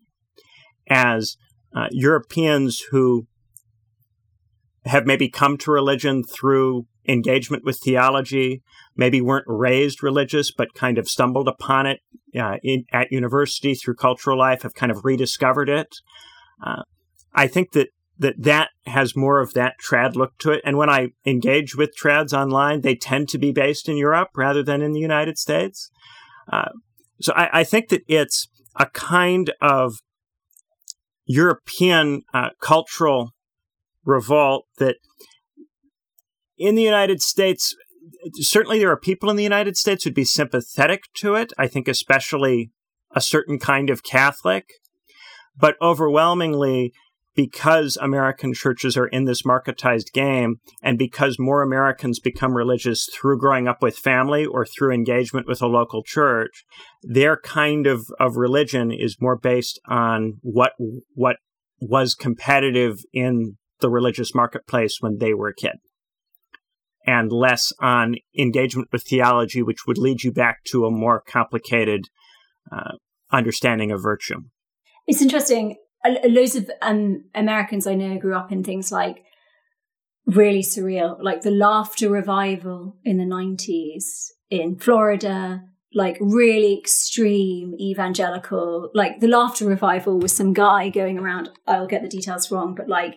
as uh, Europeans who have maybe come to religion through engagement with theology, maybe weren't raised religious, but kind of stumbled upon it uh, in, at university through cultural life, have kind of rediscovered it. Uh, I think that, that that has more of that trad look to it. And when I engage with trads online, they tend to be based in Europe rather than in the United States. Uh, so I, I, think that it's a kind of European uh, cultural revolt that in the United States certainly there are people in the United States who'd be sympathetic to it. I think especially a certain kind of Catholic, but overwhelmingly because American churches are in this marketized game and because more Americans become religious through growing up with family or through engagement with a local church, their kind of, of religion is more based on what what was competitive in the religious marketplace when they were a kid and less on engagement with theology, which would lead you back to a more complicated uh, understanding of virtue. It's interesting. Loads of um, Americans I know grew up in things like really surreal, like the laughter revival in the 90s in Florida, like really extreme evangelical, like the laughter revival was some guy going around, I'll get the details wrong, but like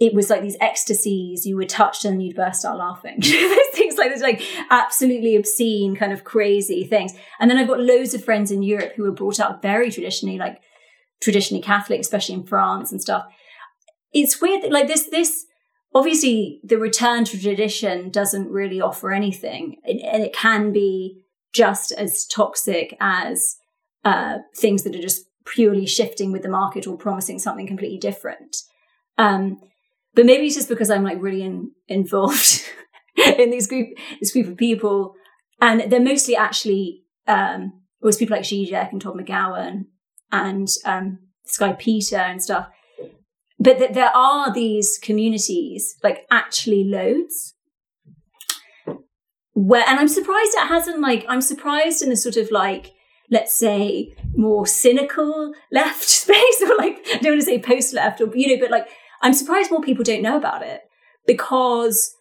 it was like these ecstasies you were touched and you'd burst out laughing. Things like this like absolutely obscene kind of crazy things. And then i've got loads of friends in europe who were brought up very traditionally like traditionally catholic especially in france and stuff. It's weird that, like this this obviously the return to tradition doesn't really offer anything and it can be just as toxic as uh, things that are just purely shifting with the market or promising something completely different. Um, but maybe it's just because I'm like really in, involved in these group this group of people, and they're mostly actually um, it was people like Zizek and Todd McGowan and um, this guy Peter and stuff. But th- there are these communities, like actually loads, where, and I'm surprised it hasn't like I'm surprised in the sort of like let's say more cynical left space or like I don't want to say post left or you know, but like I'm surprised more people don't know about it because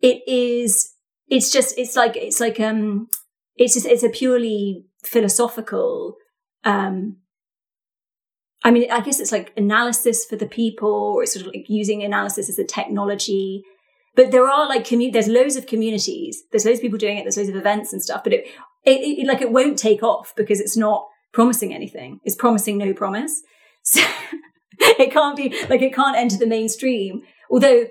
it is, it's just, it's like, it's like, um, it's just, it's a purely philosophical, um, I mean, I guess it's like analysis for the people, or it's sort of like using analysis as a technology. But there are like commu- there's loads of communities, there's loads of people doing it, there's loads of events and stuff. But it, it, it like it won't take off because it's not promising anything. It's promising no promise. So it can't be like it can't enter the mainstream. Although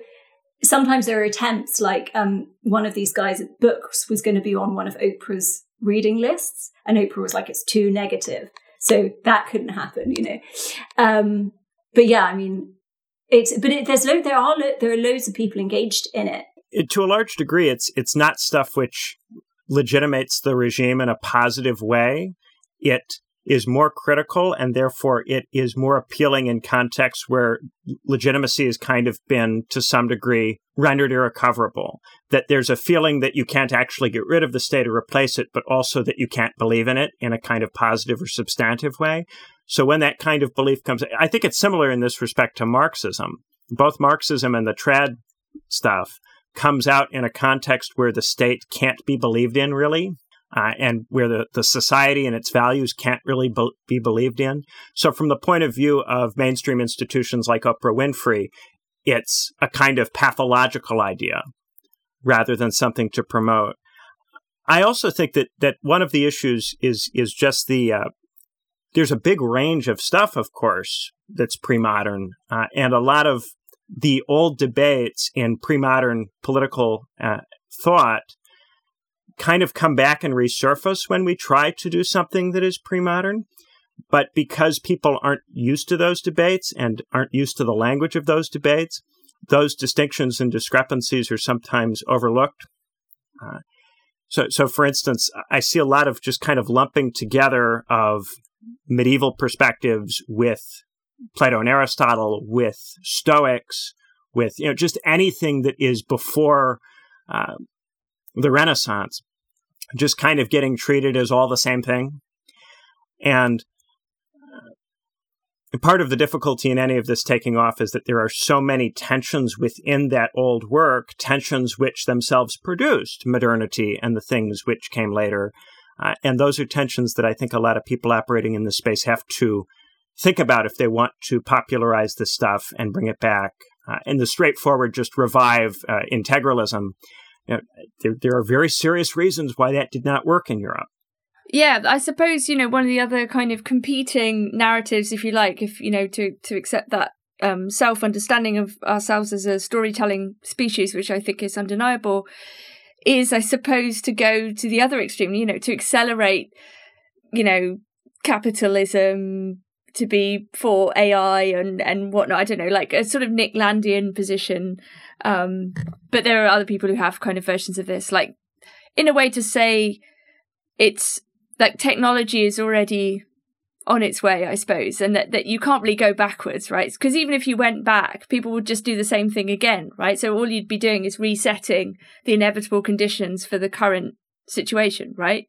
sometimes there are attempts, like um, one of these guys' books was going to be on one of Oprah's reading lists, and Oprah was like, "It's too negative," so that couldn't happen, you know. Um, but yeah, I mean, it's but it, there's lo- there are lo- there are loads of people engaged in it. it. To a large degree, it's it's not stuff which legitimates the regime in a positive way. It is more critical and therefore it is more appealing in contexts where legitimacy has kind of been to some degree rendered irrecoverable. That there's a feeling that you can't actually get rid of the state or replace it, but also that you can't believe in it in a kind of positive or substantive way. So when that kind of belief comes, I think it's similar in this respect to Marxism. Both Marxism and the trad stuff comes out in a context where the state can't be believed in really uh, and where the, the society and its values can't really be, be believed in. So, from the point of view of mainstream institutions like Oprah Winfrey, it's a kind of pathological idea rather than something to promote. I also think that that one of the issues is is just the uh, there's a big range of stuff, of course, that's pre-modern, uh, and a lot of the old debates in pre-modern political uh, thought kind of come back and resurface when we try to do something that is pre modern. But because people aren't used to those debates and aren't used to the language of those debates, those distinctions and discrepancies are sometimes overlooked. Uh, so, so for instance, I see a lot of just kind of lumping together of medieval perspectives with Plato and Aristotle, with Stoics, with you know just anything that is before uh, the Renaissance, just kind of getting treated as all the same thing. And part of the difficulty in any of this taking off is that there are so many tensions within that old work, tensions which themselves produced modernity and the things which came later. Uh, and those are tensions that I think a lot of people operating in this space have to think about if they want to popularize this stuff and bring it back. Uh, and the straightforward, just revive uh, integralism know, there, there are very serious reasons why that did not work in Europe. Yeah, I suppose, you know, one of the other kind of competing narratives, if you like, if, you know, to, to accept that um, self understanding of ourselves as a storytelling species, which I think is undeniable, is, I suppose, to go to the other extreme, you know, to accelerate, you know, capitalism, to be for AI and, and whatnot. I don't know, like a sort of Nick Landian position um, but there are other people who have kind of versions of this, like in a way to say it's like technology is already on its way, I suppose, and that, that you can't really go backwards, right? Because even if you went back, people would just do the same thing again, right? So all you'd be doing is resetting the inevitable conditions for the current situation, right?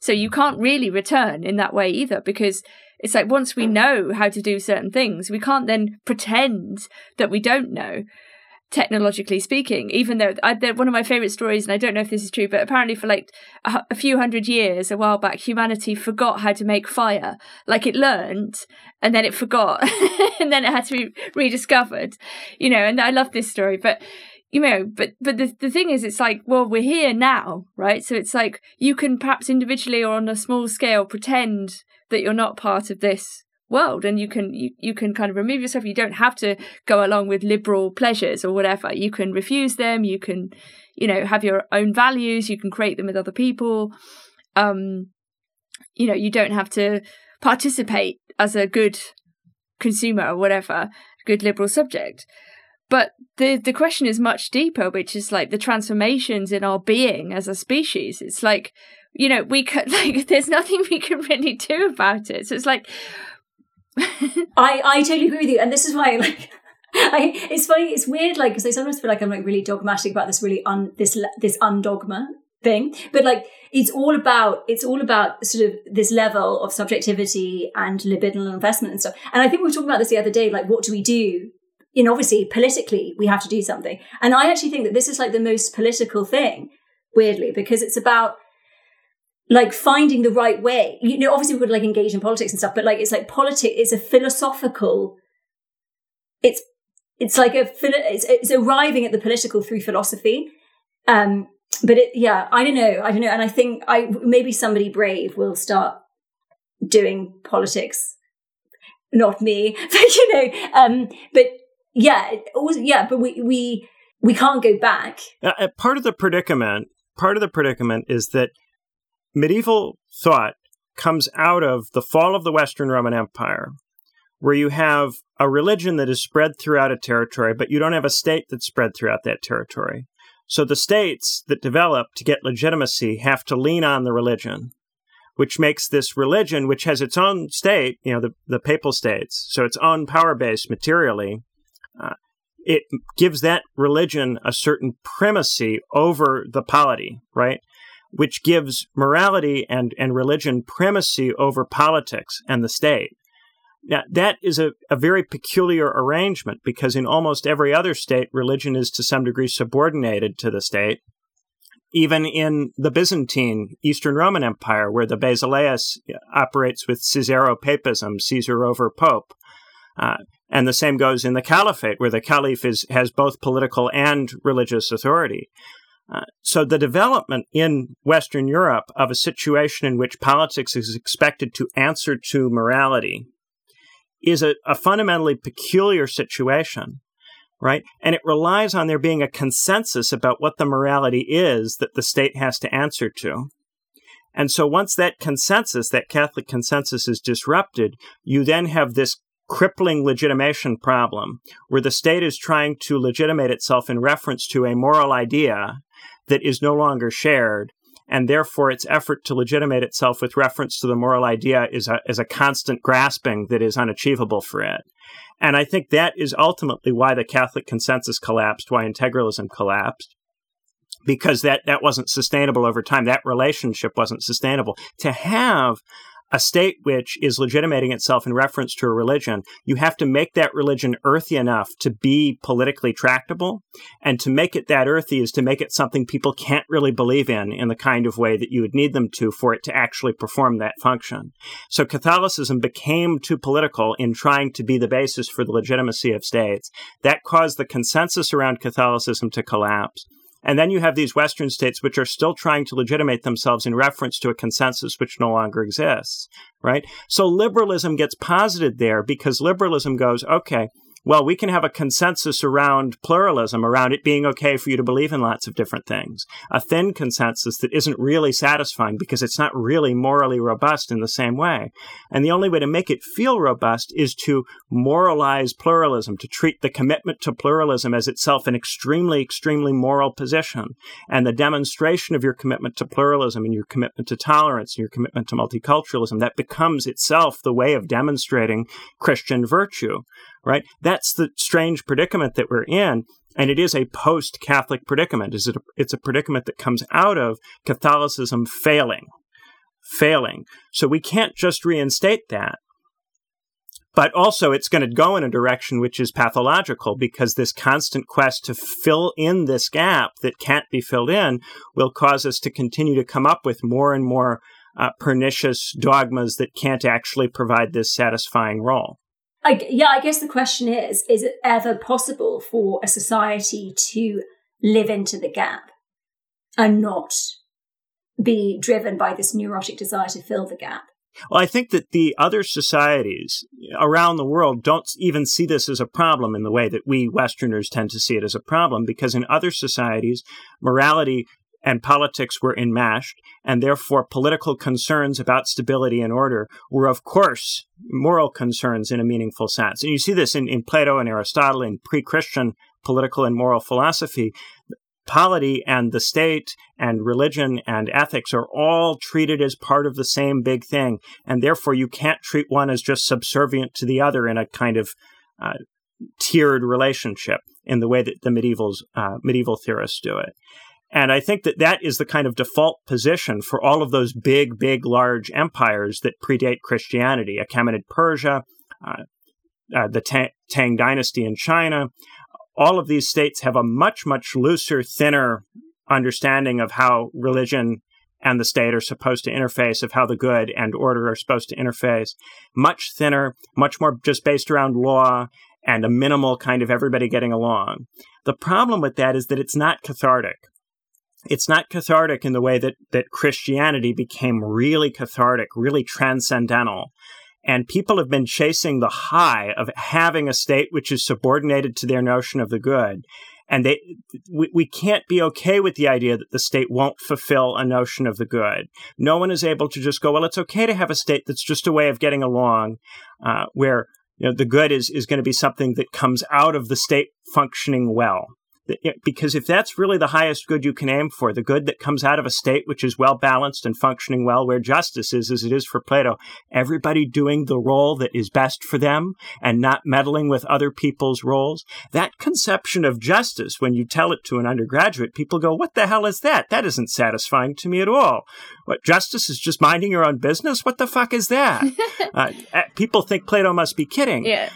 So you can't really return in that way either, because it's like once we mm. know how to do certain things, we can't then pretend that we don't know technologically speaking even though I, one of my favorite stories and i don't know if this is true but apparently for like a, a, few hundred years a while back humanity forgot how to make fire. Like it learned and then it forgot and then it had to be rediscovered you know and i love this story but you know but but the, the thing is it's like well we're here now right? So it's like you can perhaps individually or on a small scale pretend that you're not part of this world and you can you, you can kind of remove yourself. You don't have to go along with liberal pleasures or whatever. You can refuse them. You can you know have your own values. You can create them with other people. Um you know you don't have to participate as a good consumer or whatever good liberal subject. But the the question is much deeper which is like the transformations in our being as a species. It's like you know we could like there's nothing we can really do about it so it's like I I totally agree with you, and this is why like. I, it's funny. It's weird, like because I sometimes feel like I'm like really dogmatic about this really un this this undogma thing, but like it's all about it's all about sort of this level of subjectivity and libidinal investment and stuff. And I think we were talking about this the other day. Like, what do we do? You know, obviously, politically, we have to do something. And I actually think that this is like the most political thing, weirdly, because it's about like finding the right way. You know, obviously we would like engage in politics and stuff, but like it's like politics. It's a philosophical. It's it's like a it's, it's arriving at the political through philosophy. Um, but it, yeah, I don't know, I don't know, and I think I maybe somebody brave will start doing politics. Not me, but you know, um, but yeah, was, yeah, but we, we, we can't go back. Uh, uh, part of the predicament, part of the predicament is that medieval thought comes out of the fall of the Western Roman Empire, where you have a religion that is spread throughout a territory, but you don't have a state that's spread throughout that territory. So the states that develop to get legitimacy have to lean on the religion, which makes this religion, which has its own state, you know, the, the papal states, so its own power base materially, uh, it gives that religion a certain primacy over the polity, right? Which gives morality and, and religion primacy over politics and the state. Now, that is a, a very peculiar arrangement because in almost every other state, religion is to some degree subordinated to the state. Even in the Byzantine Eastern Roman Empire, where the Basileus operates with Caesaropapism, Caesar over Pope. Uh, and the same goes in the caliphate, where the caliph is, has both political and religious authority. So the development in Western Europe of a situation in which politics is expected to answer to morality is a, a fundamentally peculiar situation, right? And it relies on there being a consensus about what the morality is that the state has to answer to. And so once that consensus, that Catholic consensus is disrupted, you then have this crippling legitimation problem where the state is trying to legitimate itself in reference to a moral idea that is no longer shared and therefore its effort to legitimate itself with reference to the moral idea is a, is a constant grasping that is unachievable for it. And I think that is ultimately why the Catholic consensus collapsed, why integralism collapsed, because that, that wasn't sustainable over time. That relationship wasn't sustainable. To have a state which is legitimating itself in reference to a religion, you have to make that religion earthy enough to be politically tractable. And to make it that earthy is to make it something people can't really believe in in the kind of way that you would need them to for it to actually perform that function. So Catholicism became too political in trying to be the basis for the legitimacy of states. That caused the consensus around Catholicism to collapse. And then you have these Western states which are still trying to legitimate themselves in reference to a consensus which no longer exists, right? So liberalism gets posited there because liberalism goes, okay, well, we can have a consensus around pluralism, around it being okay for you to believe in lots of different things. A thin consensus that isn't really satisfying because it's not really morally robust in the same way. And the only way to make it feel robust is to moralize pluralism, to treat the commitment to pluralism as itself an extremely, extremely moral position. And the demonstration of your commitment to pluralism and your commitment to tolerance and your commitment to multiculturalism, that becomes itself the way of demonstrating Christian virtue right? That's the strange predicament that we're in. And it is a post Catholic predicament. Is it It's a predicament that comes out of Catholicism failing, failing. So we can't just reinstate that. But also, it's going to go in a direction which is pathological because this constant quest to fill in this gap that can't be filled in will cause us to continue to come up with more and more uh, pernicious dogmas that can't actually provide this satisfying role. I, yeah, I guess the question is: Is it ever possible for a society to live into the gap and not be driven by this neurotic desire to fill the gap? Well, I think that the other societies around the world don't even see this as a problem in the way that we Westerners tend to see it as a problem, because in other societies, morality and politics were enmeshed, and therefore political concerns about stability and order were, of course, moral concerns in a meaningful sense. And you see this in, in Plato and Aristotle in pre Christian political and moral philosophy. Polity and the state and religion and ethics are all treated as part of the same big thing. And therefore, you can't treat one as just subservient to the other in a kind of uh, tiered relationship in the way that the medievals, uh, medieval theorists do it. And I think that that is the kind of default position for all of those big, big, large empires that predate Christianity Achaemenid Persia, uh, uh, the Tang dynasty in China. All of these states have a much, much looser, thinner understanding of how religion and the state are supposed to interface, of how the good and order are supposed to interface. Much thinner, much more just based around law and a minimal kind of everybody getting along. The problem with that is that it's not cathartic it's not cathartic in the way that, that Christianity became really cathartic, really transcendental. And people have been chasing the high of having a state which is subordinated to their notion of the good. And they, we, we can't be okay with the idea that the state won't fulfill a notion of the good. No one is able to just go, well, it's okay to have a state that's just a way of getting along, uh, where you know, the good is, is going to be something that comes out of the state functioning well because if that's really the highest good you can aim for, the good that comes out of a state which is well balanced and functioning well, where justice is as it is for Plato, everybody doing the role that is best for them and not meddling with other people's roles, that conception of justice, when you tell it to an undergraduate, people go, What the hell is that? That isn't satisfying to me at all. What, justice is just minding your own business? What the fuck is that? uh, people think Plato must be kidding. Yeah.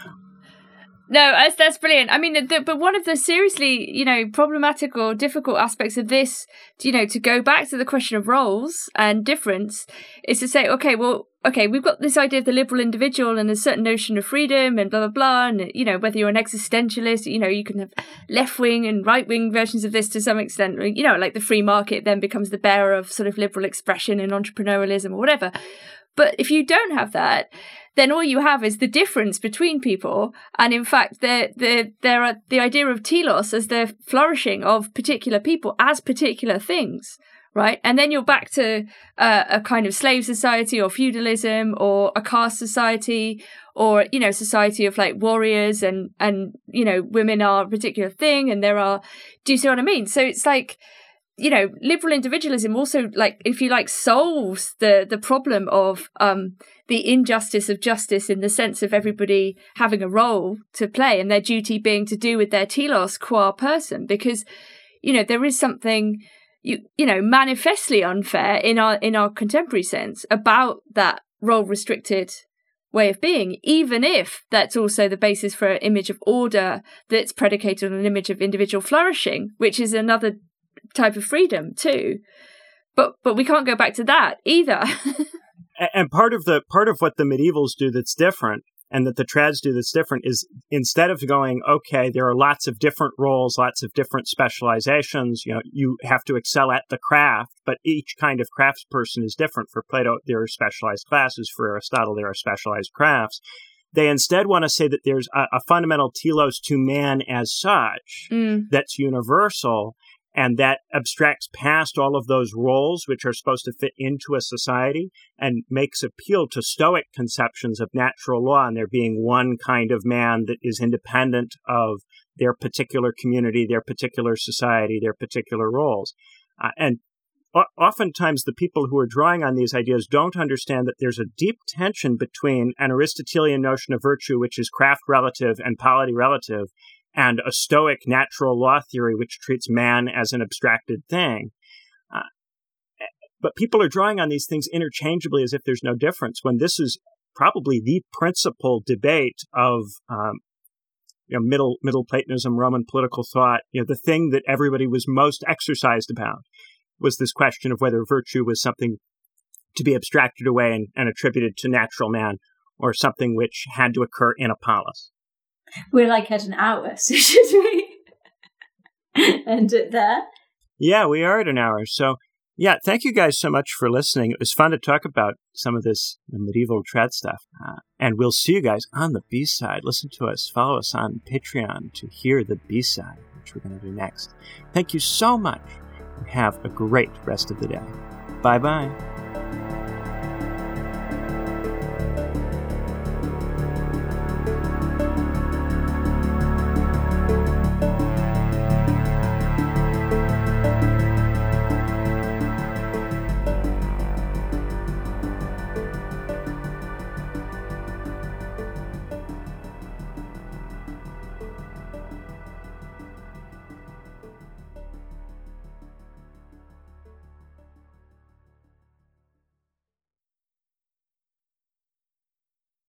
No, that's, that's brilliant. I mean, the, but one of the seriously, you know, problematic or difficult aspects of this, you know, to go back to the question of roles and difference, is to say, okay, well, okay, we've got this idea of the liberal individual and a certain notion of freedom and blah blah blah, and you know, whether you're an existentialist, you know, you can have left wing and right wing versions of this to some extent. You know, like the free market then becomes the bearer of sort of liberal expression and entrepreneurialism or whatever. But if you don't have that, then all you have is the difference between people. And in fact, there, there, there are the idea of telos as the flourishing of particular people as particular things, right? And then you're back to uh, a kind of slave society or feudalism or a caste society or, you know, society of like warriors and, and, you know, women are a particular thing and there are, do you see what I mean? So it's like, you know, liberal individualism also, like, if you like, solves the the problem of um, the injustice of justice in the sense of everybody having a role to play and their duty being to do with their telos qua person, because you know there is something you you know manifestly unfair in our in our contemporary sense about that role restricted way of being, even if that's also the basis for an image of order that's predicated on an image of individual flourishing, which is another type of freedom too. But but we can't go back to that either. and part of the part of what the medievals do that's different and that the trads do that's different is instead of going okay there are lots of different roles lots of different specializations you know you have to excel at the craft but each kind of craftsperson is different for plato there are specialized classes for aristotle there are specialized crafts they instead want to say that there's a, a fundamental telos to man as such mm. that's universal and that abstracts past all of those roles which are supposed to fit into a society and makes appeal to Stoic conceptions of natural law and there being one kind of man that is independent of their particular community, their particular society, their particular roles. Uh, and oftentimes the people who are drawing on these ideas don't understand that there's a deep tension between an Aristotelian notion of virtue, which is craft relative and polity relative, and a Stoic natural law theory, which treats man as an abstracted thing. Uh, but people are drawing on these things interchangeably as if there's no difference, when this is probably the principal debate of um, you know, middle middle Platonism, Roman political thought. You know, the thing that everybody was most exercised about was this question of whether virtue was something to be abstracted away and, and attributed to natural man, or something which had to occur in a polis. We're like at an hour, so should we end it there? Yeah, we are at an hour. So, yeah, thank you guys so much for listening. It was fun to talk about some of this medieval trad stuff. Uh, and we'll see you guys on the B side. Listen to us, follow us on Patreon to hear the B side, which we're going to do next. Thank you so much, have a great rest of the day. Bye bye.